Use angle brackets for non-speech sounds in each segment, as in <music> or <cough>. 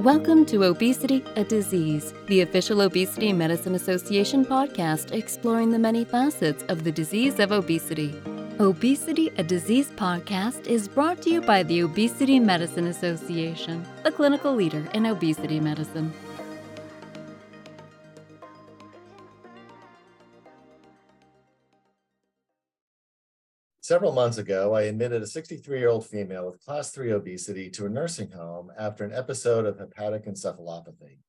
Welcome to Obesity, a Disease, the official Obesity Medicine Association podcast exploring the many facets of the disease of obesity. Obesity, a Disease podcast is brought to you by the Obesity Medicine Association, the clinical leader in obesity medicine. Several months ago, I admitted a 63 year old female with class 3 obesity to a nursing home after an episode of hepatic encephalopathy.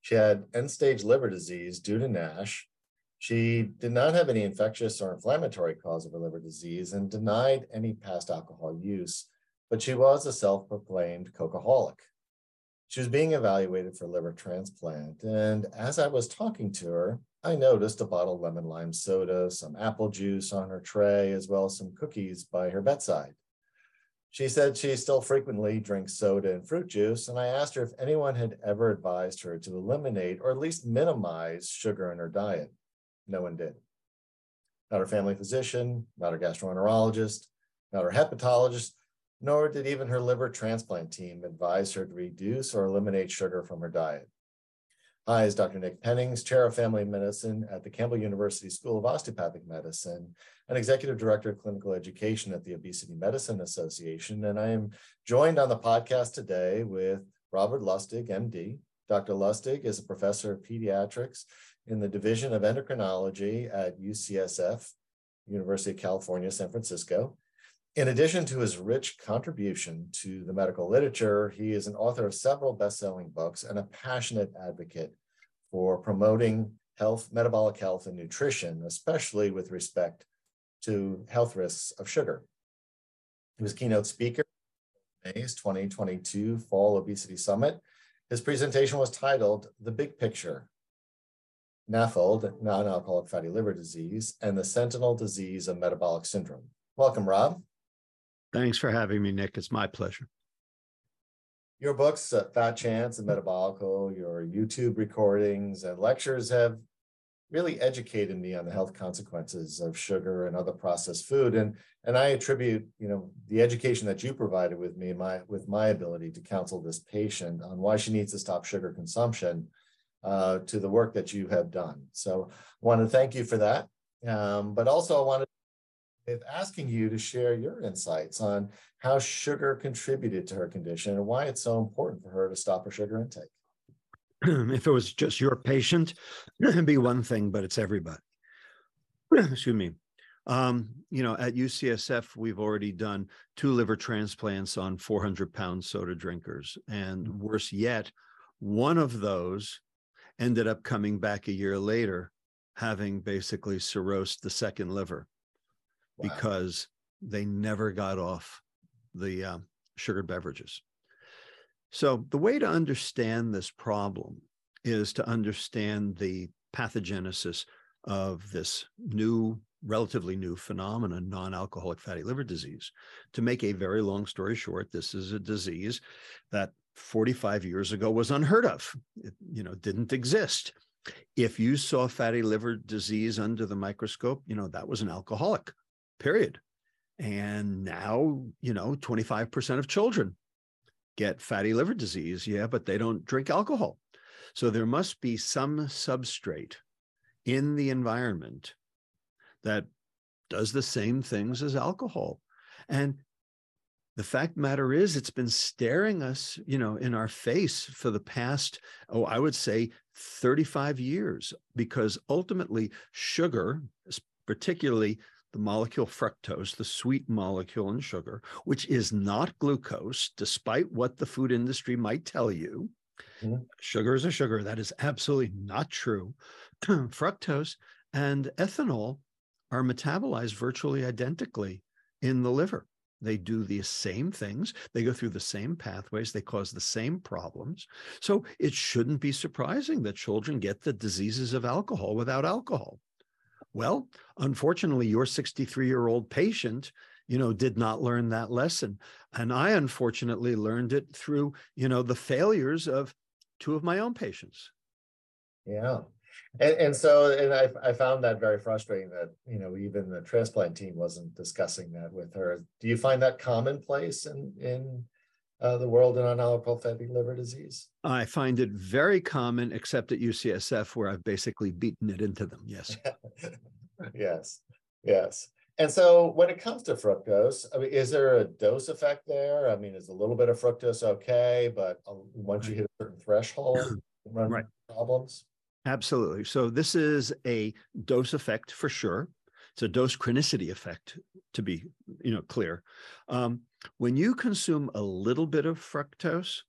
She had end stage liver disease due to NASH. She did not have any infectious or inflammatory cause of her liver disease and denied any past alcohol use, but she was a self proclaimed cocoholic. She was being evaluated for liver transplant. And as I was talking to her, I noticed a bottle of lemon lime soda, some apple juice on her tray, as well as some cookies by her bedside. She said she still frequently drinks soda and fruit juice, and I asked her if anyone had ever advised her to eliminate or at least minimize sugar in her diet. No one did. Not her family physician, not her gastroenterologist, not her hepatologist, nor did even her liver transplant team advise her to reduce or eliminate sugar from her diet. Hi, is Dr. Nick Pennings, Chair of Family Medicine at the Campbell University School of Osteopathic Medicine and Executive Director of Clinical Education at the Obesity Medicine Association. And I am joined on the podcast today with Robert Lustig, MD. Dr. Lustig is a professor of pediatrics in the Division of Endocrinology at UCSF, University of California, San Francisco. In addition to his rich contribution to the medical literature, he is an author of several best-selling books and a passionate advocate for promoting health, metabolic health, and nutrition, especially with respect to health risks of sugar. He was keynote speaker at OMA's 2022 Fall Obesity Summit. His presentation was titled The Big Picture, NAFLD, non-alcoholic fatty liver disease, and the sentinel disease of metabolic syndrome. Welcome, Rob. Thanks for having me, Nick. It's my pleasure. Your books, uh, Fat Chance and Metabolical, your YouTube recordings and lectures have really educated me on the health consequences of sugar and other processed food. And, and I attribute, you know, the education that you provided with me, my with my ability to counsel this patient on why she needs to stop sugar consumption uh, to the work that you have done. So I want to thank you for that. Um, but also I wanted with asking you to share your insights on how sugar contributed to her condition and why it's so important for her to stop her sugar intake. <clears throat> if it was just your patient, <clears throat> it'd be one thing, but it's everybody. <clears throat> Excuse me. Um, you know, at UCSF, we've already done two liver transplants on 400 pound soda drinkers. And mm-hmm. worse yet, one of those ended up coming back a year later, having basically cirrhosed the second liver because they never got off the uh, sugared beverages. So, the way to understand this problem is to understand the pathogenesis of this new, relatively new phenomenon, non alcoholic fatty liver disease. To make a very long story short, this is a disease that 45 years ago was unheard of. It, you know, didn't exist. If you saw fatty liver disease under the microscope, you know, that was an alcoholic period. And now, you know, 25% of children get fatty liver disease. Yeah, but they don't drink alcohol. So there must be some substrate in the environment that does the same things as alcohol. And the fact matter is it's been staring us you know in our face for the past oh i would say 35 years because ultimately sugar particularly the molecule fructose, the sweet molecule in sugar, which is not glucose, despite what the food industry might tell you. Mm-hmm. Sugar is a sugar. That is absolutely not true. <clears throat> fructose and ethanol are metabolized virtually identically in the liver. They do the same things. They go through the same pathways. They cause the same problems. So it shouldn't be surprising that children get the diseases of alcohol without alcohol. Well, unfortunately, your 63 year old patient, you know, did not learn that lesson. And I unfortunately learned it through, you know, the failures of two of my own patients. Yeah. And, and so, and I, I found that very frustrating that, you know, even the transplant team wasn't discussing that with her. Do you find that commonplace in, in uh, the world in unalcoholic fatty liver disease? I find it very common, except at UCSF, where I've basically beaten it into them. Yes. <laughs> yes, yes. And so when it comes to fructose, I mean, is there a dose effect there? I mean, is a little bit of fructose okay, but uh, once you hit a certain threshold, run Right. problems? Absolutely. So this is a dose effect for sure. It's a dose chronicity effect, to be you know clear. Um, when you consume a little bit of fructose,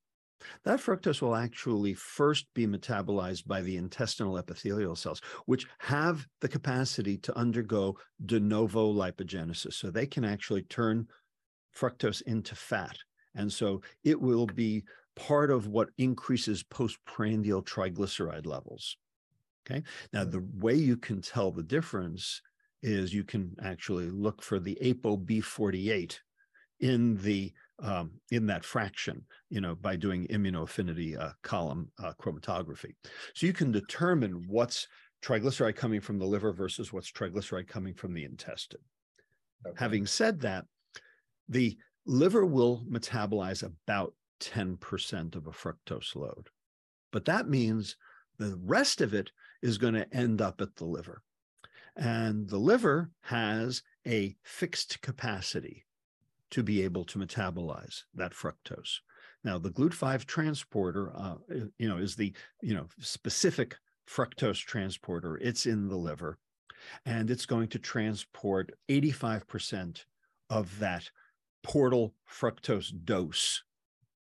that fructose will actually first be metabolized by the intestinal epithelial cells, which have the capacity to undergo de novo lipogenesis. So they can actually turn fructose into fat. And so it will be part of what increases postprandial triglyceride levels. Okay. Now, the way you can tell the difference is you can actually look for the ApoB48 in the um, in that fraction, you know, by doing immunoaffinity uh, column uh, chromatography. So you can determine what's triglyceride coming from the liver versus what's triglyceride coming from the intestine. Okay. Having said that, the liver will metabolize about 10% of a fructose load. But that means the rest of it is going to end up at the liver. And the liver has a fixed capacity to be able to metabolize that fructose. Now, the GLUT5 transporter, uh, you know, is the you know specific fructose transporter. It's in the liver, and it's going to transport 85% of that portal fructose dose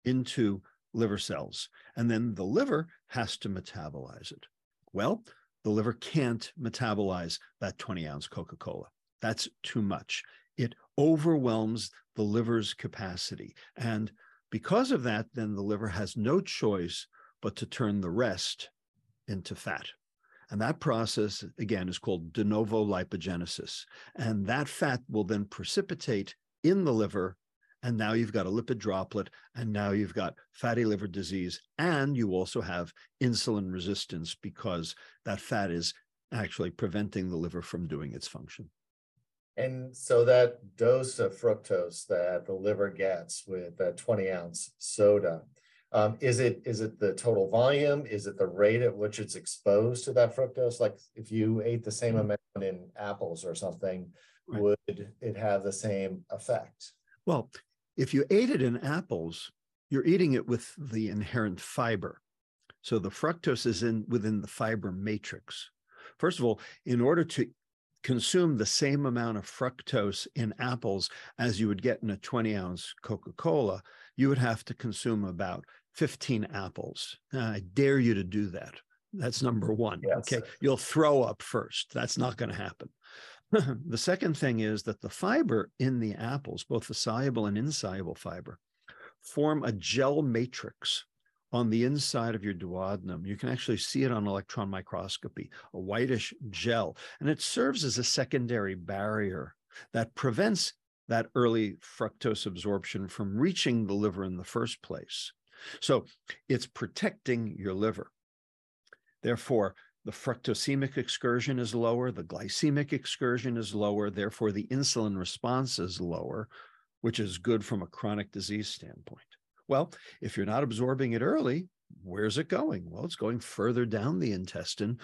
into liver cells. And then the liver has to metabolize it. Well, the liver can't metabolize that 20 ounce Coca Cola. That's too much. It overwhelms the liver's capacity. And because of that, then the liver has no choice but to turn the rest into fat. And that process, again, is called de novo lipogenesis. And that fat will then precipitate in the liver. And now you've got a lipid droplet, and now you've got fatty liver disease. And you also have insulin resistance because that fat is actually preventing the liver from doing its function. And so that dose of fructose that the liver gets with that 20 ounce soda, um, is it is it the total volume? Is it the rate at which it's exposed to that fructose? Like if you ate the same amount in apples or something, Right. would it have the same effect? Well, if you ate it in apples, you're eating it with the inherent fiber. So the fructose is in within the fiber matrix. First of all, in order to consume the same amount of fructose in apples as you would get in a 20 ounce Coca Cola, you would have to consume about 15 apples. Now, I dare you to do that. That's number one. Yes. Okay. You'll throw up first. That's not going to happen. <laughs> the second thing is that the fiber in the apples, both the soluble and insoluble fiber, form a gel matrix on the inside of your duodenum. You can actually see it on electron microscopy, a whitish gel, and it serves as a secondary barrier that prevents that early fructose absorption from reaching the liver in the first place. So it's protecting your liver. Therefore, the fructosemic excursion is lower, the glycemic excursion is lower, therefore, the insulin response is lower, which is good from a chronic disease standpoint. Well, if you're not absorbing it early, where's it going? Well, it's going further down the intestine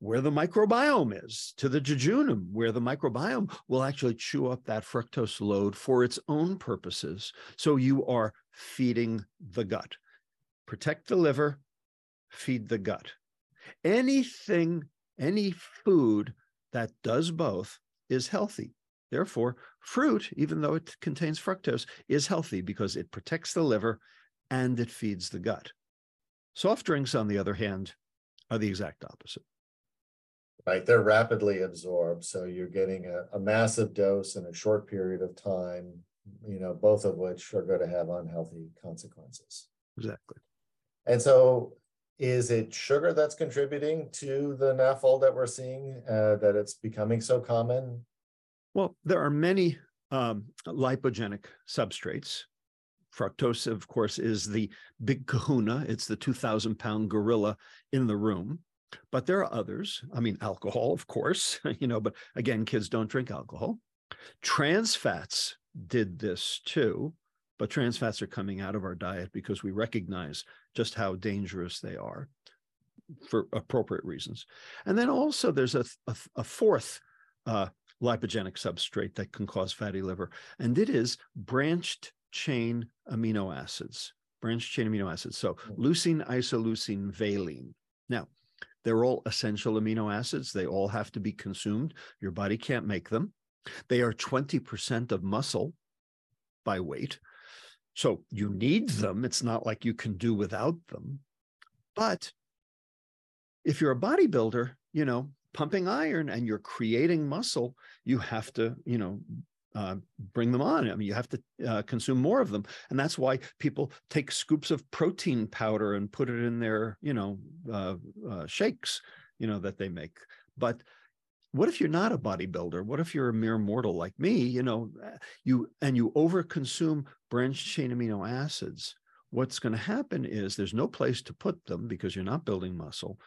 where the microbiome is, to the jejunum, where the microbiome will actually chew up that fructose load for its own purposes. So you are feeding the gut. Protect the liver, feed the gut. Anything, any food that does both is healthy. Therefore, fruit, even though it contains fructose, is healthy because it protects the liver and it feeds the gut. Soft drinks, on the other hand, are the exact opposite. Right, they're rapidly absorbed, so you're getting a, a massive dose in a short period of time. You know, both of which are going to have unhealthy consequences. Exactly. And so, is it sugar that's contributing to the NAFLD that we're seeing? Uh, that it's becoming so common? Well, there are many um, lipogenic substrates. Fructose, of course, is the big kahuna. It's the 2,000 pound gorilla in the room. But there are others. I mean, alcohol, of course, <laughs> you know, but again, kids don't drink alcohol. Trans fats did this too, but trans fats are coming out of our diet because we recognize just how dangerous they are for appropriate reasons. And then also there's a, a, a fourth uh, lipogenic substrate that can cause fatty liver, and it is branched chain amino acids. Branched chain amino acids. So hmm. leucine, isoleucine, valine. Now, they're all essential amino acids. They all have to be consumed. Your body can't make them. They are 20% of muscle by weight. So you need them. It's not like you can do without them. But if you're a bodybuilder, you know, pumping iron and you're creating muscle, you have to, you know, uh, bring them on. I mean, you have to uh, consume more of them, and that's why people take scoops of protein powder and put it in their, you know, uh, uh shakes, you know, that they make. But what if you're not a bodybuilder? What if you're a mere mortal like me? You know, you and you overconsume branched chain amino acids what's going to happen is there's no place to put them because you're not building muscle.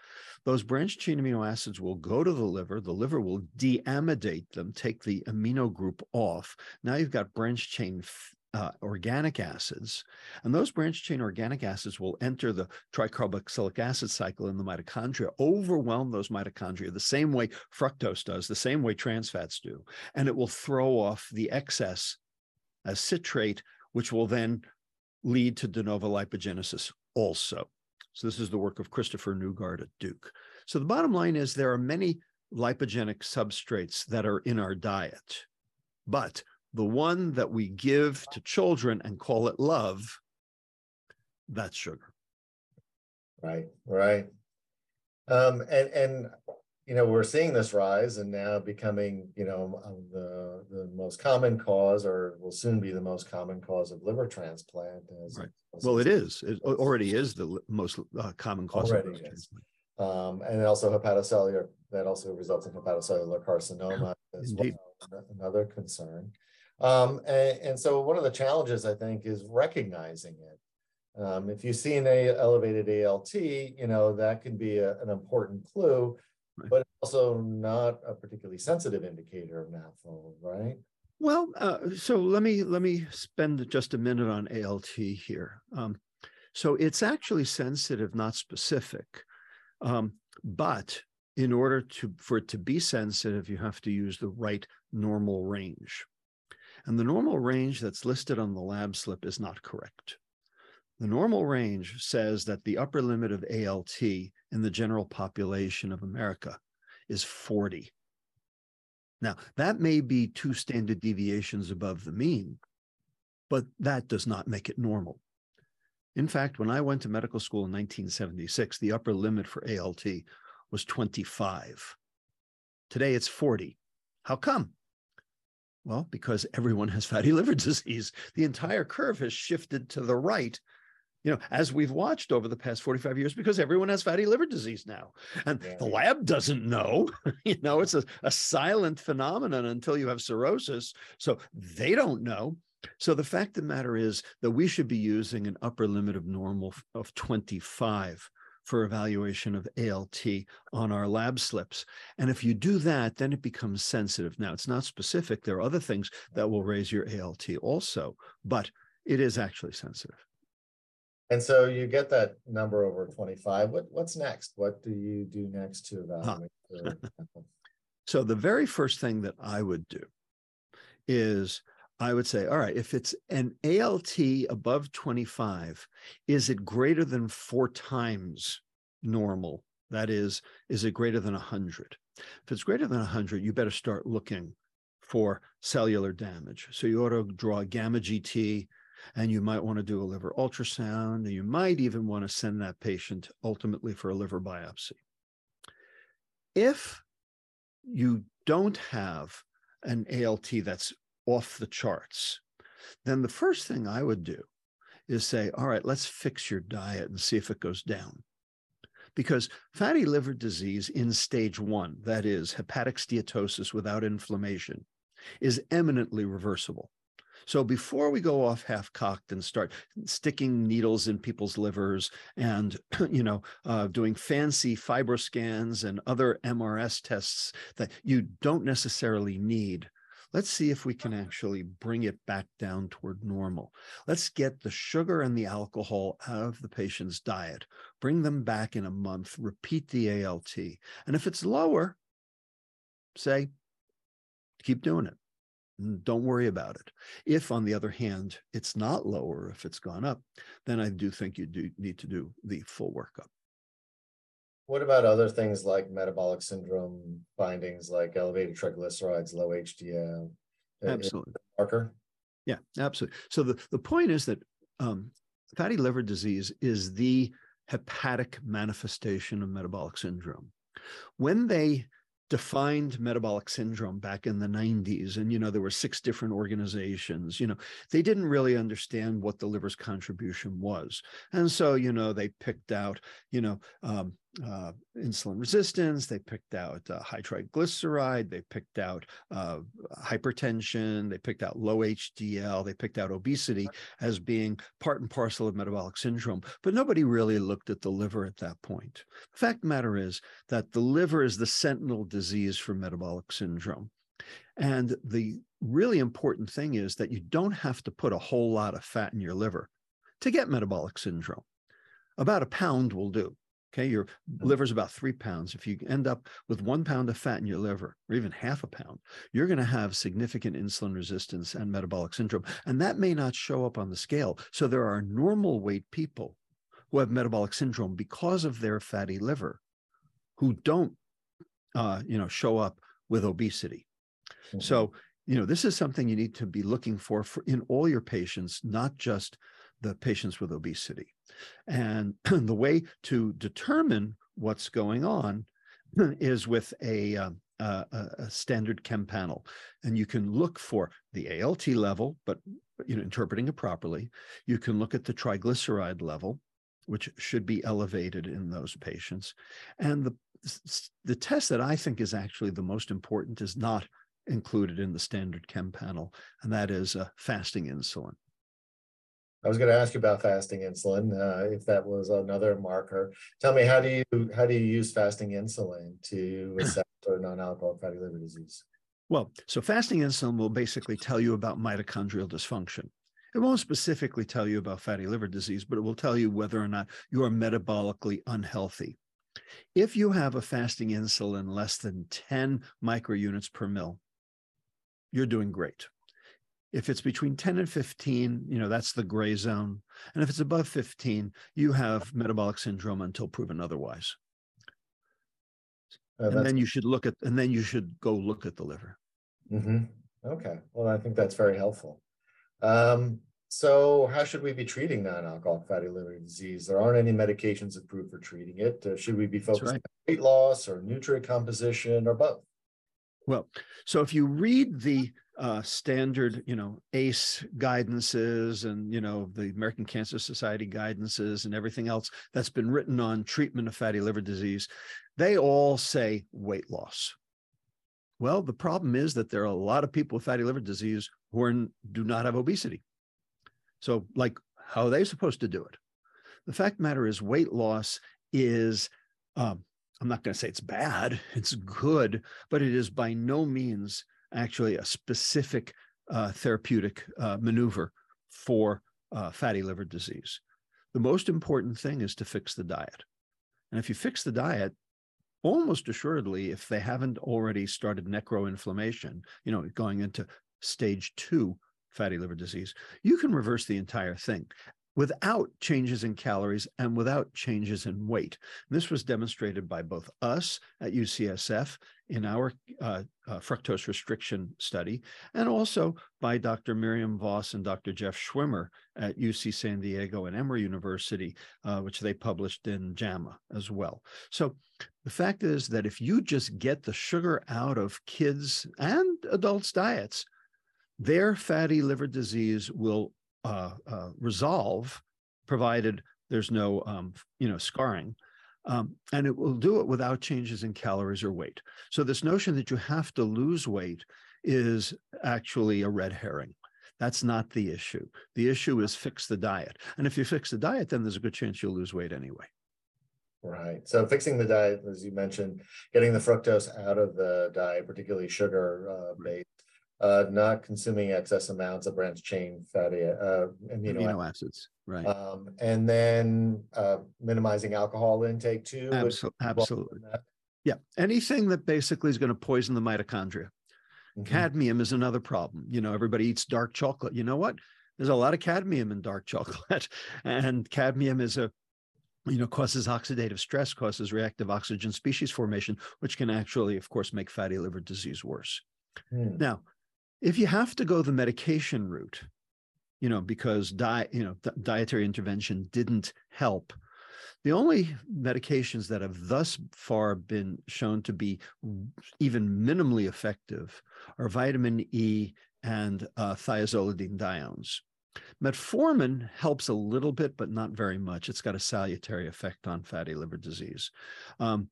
Those branched chain amino acids will go to the liver. The liver will deaminate them, take the amino group off. Now you've got branched chain uh, organic acids, and those branched chain organic acids will enter the tricarboxylic acid cycle in the mitochondria, overwhelm those mitochondria the same way fructose does, the same way trans fats do, and it will throw off the excess as citrate, which will then lead to de novo lipogenesis also. So this is the work of Christopher Newgard at Duke. So the bottom line is there are many lipogenic substrates that are in our diet, but the one that we give to children and call it love, that's sugar. Right, right. Um, and and you know, we're seeing this rise and now becoming, you know, um, the the most common cause, or will soon be the most common cause of liver transplant. Right. Well, it is. It already is the most uh, common cause already of liver transplant. Um, and also hepatocellular. That also results in hepatocellular carcinoma <laughs> as Indeed. well. Another concern. Um, and, and, so one of the challenges I think is recognizing it. Um, if you see an a elevated ALT, you know that can be a, an important clue right. but also not a particularly sensitive indicator of NAFLD, right? Well, uh, so let me let me spend just a minute on ALT here. Um, so it's actually sensitive, not specific, um, but in order to for it to be sensitive, you have to use the right normal range, and the normal range that's listed on the lab slip is not correct. The normal range says that the upper limit of ALT in the general population of America is 40. Now, that may be two standard deviations above the mean, but that does not make it normal. In fact, when I went to medical school in 1976, the upper limit for ALT was 25. Today it's 40. How come? Well, because everyone has <laughs> fatty liver disease. The entire curve has shifted to the right you know, as we've watched over the past 45 years, because everyone has fatty liver disease now. And yeah. the lab doesn't know, <laughs> you know, it's a, a silent phenomenon until you have cirrhosis. So they don't know. So the fact of the matter is that we should be using an upper limit of normal of 25 for evaluation of ALT on our lab slips. And if you do that, then it becomes sensitive. Now, it's not specific. There are other things that will raise your ALT also, but it is actually sensitive. And so you get that number over 25. What what's next? What do you do next to evaluate? Huh. <laughs> so the very first thing that I would do is I would say, all right, if it's an ALT above 25, is it greater than four times normal? That is, is it greater than 100? If it's greater than 100, you better start looking for cellular damage. So you ought to draw gamma GT and you might want to do a liver ultrasound, and you might even want to send that patient ultimately for a liver biopsy. If you don't have an ALT that's off the charts, then the first thing I would do is say, all right, let's fix your diet and see if it goes down. Because fatty liver disease in stage one, that is hepatic steatosis without inflammation, is eminently reversible. So before we go off half cocked and start sticking needles in people's livers and, <clears throat> you know, uh, doing fancy fiber scans and other MRS tests that you don't necessarily need, let's see if we can actually bring it back down toward normal. Let's get the sugar and the alcohol out of the patient's diet, bring them back in a month, repeat the ALT. And if it's lower, say, keep doing it. Don't worry about it. If, on the other hand, it's not lower, if it's gone up, then I do think you do need to do the full workup. What about other things like metabolic syndrome findings, like elevated triglycerides, low HDL? Absolutely. Marker? Yeah, absolutely. So the, the point is that um, fatty liver disease is the hepatic manifestation of metabolic syndrome. When they defined metabolic syndrome back in the 90s and you know there were six different organizations you know they didn't really understand what the liver's contribution was. And so you know they picked out you know um, uh, insulin resistance, they picked out uh, high triglyceride, they picked out uh, hypertension, they picked out low HDL, they picked out obesity as being part and parcel of metabolic syndrome. But nobody really looked at the liver at that point. The fact the matter is that the liver is the sentinel disease for metabolic syndrome. And the really important thing is that you don't have to put a whole lot of fat in your liver to get metabolic syndrome. About a pound will do. Okay, your mm-hmm. liver is about three pounds. If you end up with one pound of fat in your liver, or even half a pound, you're going to have significant insulin resistance and metabolic syndrome. And that may not show up on the scale. So there are normal weight people who have metabolic syndrome because of their fatty liver who don't, uh, you know, show up with obesity. Mm-hmm. So, you know, this is something you need to be looking for, for in all your patients, not just the patients with obesity. And <clears throat> the way to determine what's going on <clears throat> is with a, um, a, a, standard chem panel. And you can look for the ALT level, but you know, interpreting it properly. You can look at the triglyceride level, which should be elevated in those patients. And the, the test that I think is actually the most important is not included in the standard chem panel, and that is uh, fasting insulin. I was going to ask you about fasting insulin, uh, if that was another marker. Tell me, how do you how do you use fasting insulin to <clears throat> assess for non-alcoholic fatty liver disease? Well, so fasting insulin will basically tell you about mitochondrial dysfunction. It won't specifically tell you about fatty liver disease, but it will tell you whether or not you are metabolically unhealthy. If you have a fasting insulin less than 10 microunits per mil, you're doing great. If it's between 10 and 15, you know, that's the gray zone. And if it's above 15, you have metabolic syndrome until proven otherwise. Uh, and then you should look at, and then you should go look at the liver. Mm-hmm. Okay. Well, I think that's very helpful. Um, so, how should we be treating non-alcoholic fatty liver disease? There aren't any medications approved for treating it. Uh, should we be focusing right. on weight loss or nutrient composition or both? Well, so if you read the uh, standard, you know, ACE guidances and, you know, the American Cancer Society guidances and everything else that's been written on treatment of fatty liver disease, they all say weight loss. Well, the problem is that there are a lot of people with fatty liver disease who are, do not have obesity. So, like, how are they supposed to do it? The fact matter is, weight loss is, um, I'm not going to say it's bad, <laughs> it's good, but it is by no means actually a specific uh, therapeutic uh, maneuver for uh, fatty liver disease. The most important thing is to fix the diet. And if you fix the diet, almost assuredly, if they haven't already started necroinflammation, you know, going into stage two fatty liver disease, you can reverse the entire thing without changes in calories and without changes in weight. This was demonstrated by both us at UCSF in our uh, uh, fructose restriction study, and also by Dr. Miriam Vos and Dr. Jeff Schwimmer at UC San Diego and Emory University, uh, which they published in JAMA as well. So the fact is that if you just get the sugar out of kids and adults' diets, their fatty liver disease will uh, uh, resolve, provided there's no um, you know scarring. Um, and it will do it without changes in calories or weight. So this notion that you have to lose weight is actually a red herring. That's not the issue. The issue is fix the diet. And if you fix the diet, then there's a good chance you'll lose weight anyway. Right. So fixing the diet, as you mentioned, getting the fructose out of the diet, particularly sugar uh, based, uh, not consuming excess amounts of branched chain fatty uh, amino, amino acids, right? Um, and then uh, minimizing alcohol intake too. Absol- absolutely. Yeah, anything that basically is going to poison the mitochondria. Mhm. Cadmium is another problem. You know, everybody eats dark chocolate. You know what? There's a lot of cadmium in dark <laughs> chocolate, and cadmium is a you know causes oxidative stress, causes reactive oxygen species formation, which can actually, of course, make fatty liver disease worse. Hmm. Now, if you have to go the medication route, you know, because diet, you know, di- dietary intervention didn't help, the only medications that have thus far been shown to be even minimally effective are vitamin E and uh, thiazolidine diones. Metformin helps a little bit, but not very much. It's got a salutary effect on fatty liver disease. Um,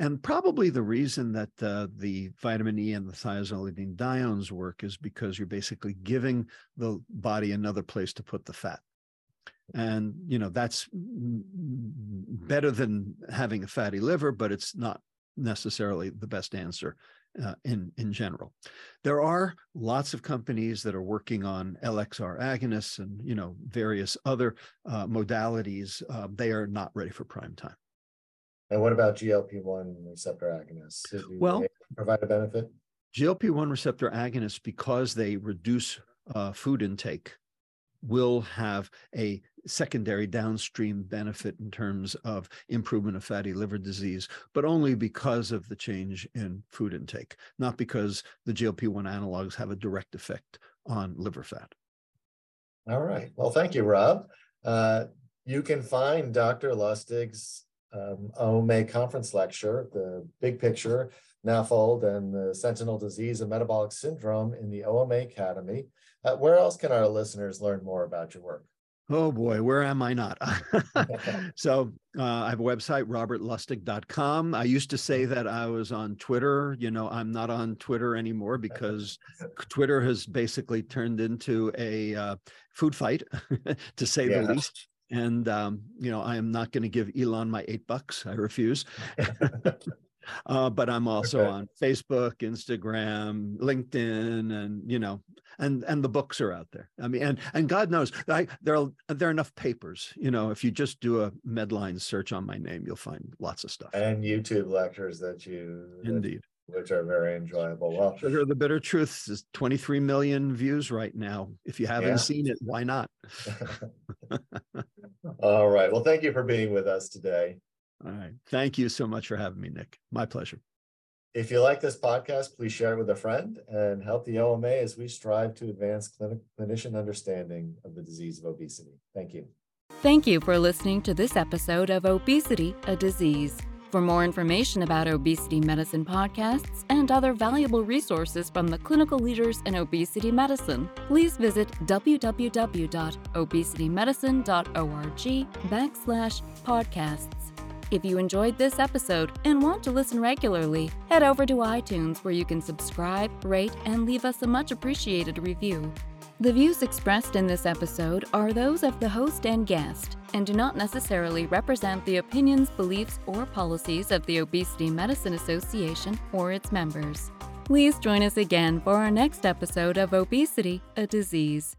and probably the reason that uh, the vitamin E and the thiazolidine diones work is because you're basically giving the body another place to put the fat. And, you know, that's better than having a fatty liver, but it's not necessarily the best answer uh, in, in general. There are lots of companies that are working on LXR agonists and, you know, various other uh, modalities. Uh, they are not ready for prime time. And what about GLP-1 receptor agonists? Well- provide a benefit? GLP 1 receptor agonists, because they reduce uh, food intake, will have a secondary downstream benefit in terms of improvement of fatty liver disease, but only because of the change in food intake, not because the GLP 1 analogs have a direct effect on liver fat. All right. Well, thank you, Rob. Uh, you can find Dr. Lustig's um, OMA conference lecture, The Big Picture, NAFLD, and the Sentinel Disease and Metabolic Syndrome in the OMA Academy. Uh, where else can our listeners learn more about your work? Oh boy, where am I not? <laughs> <laughs> so uh, I have a website, robertlustig.com. I used to say that I was on Twitter. You know, I'm not on Twitter anymore because <laughs> Twitter has basically turned into a uh, food fight, to say Yeah. the least. And um, you know, I am not going to give Elon my eight bucks. I refuse. <laughs> uh, but I'm also Okay. on Facebook, Instagram, LinkedIn, and you know, and and the books are out there. I mean, and and God knows, I, there are there are enough papers. You know, if you just do a Medline search on my name, you'll find lots of stuff. and YouTube lectures that you, Indeed, which are very enjoyable. Well, Sugar the Bitter Truth is 23 million views right now. If you haven't Yeah. seen it, why not? <laughs> all right. Well, thank you for being with us today. All right. Thank you so much for having me, Nick. My pleasure. If you like this podcast, please share it with a friend and help the OMA as we strive to advance clinic, clinician understanding of the disease of obesity. Thank you. Thank you for listening to this episode of Obesity, a Disease. For more information about obesity medicine podcasts and other valuable resources from the clinical leaders in obesity medicine, please visit www.obesitymedicine.org backslash podcasts. If you enjoyed this episode and want to listen regularly, head over to iTunes where you can subscribe, rate, and leave us a much appreciated review. The views expressed in this episode are those of the host and guest and do not necessarily represent the opinions, beliefs, or policies of the Obesity Medicine Association or its members. Please join us again for our next episode of Obesity, a Disease.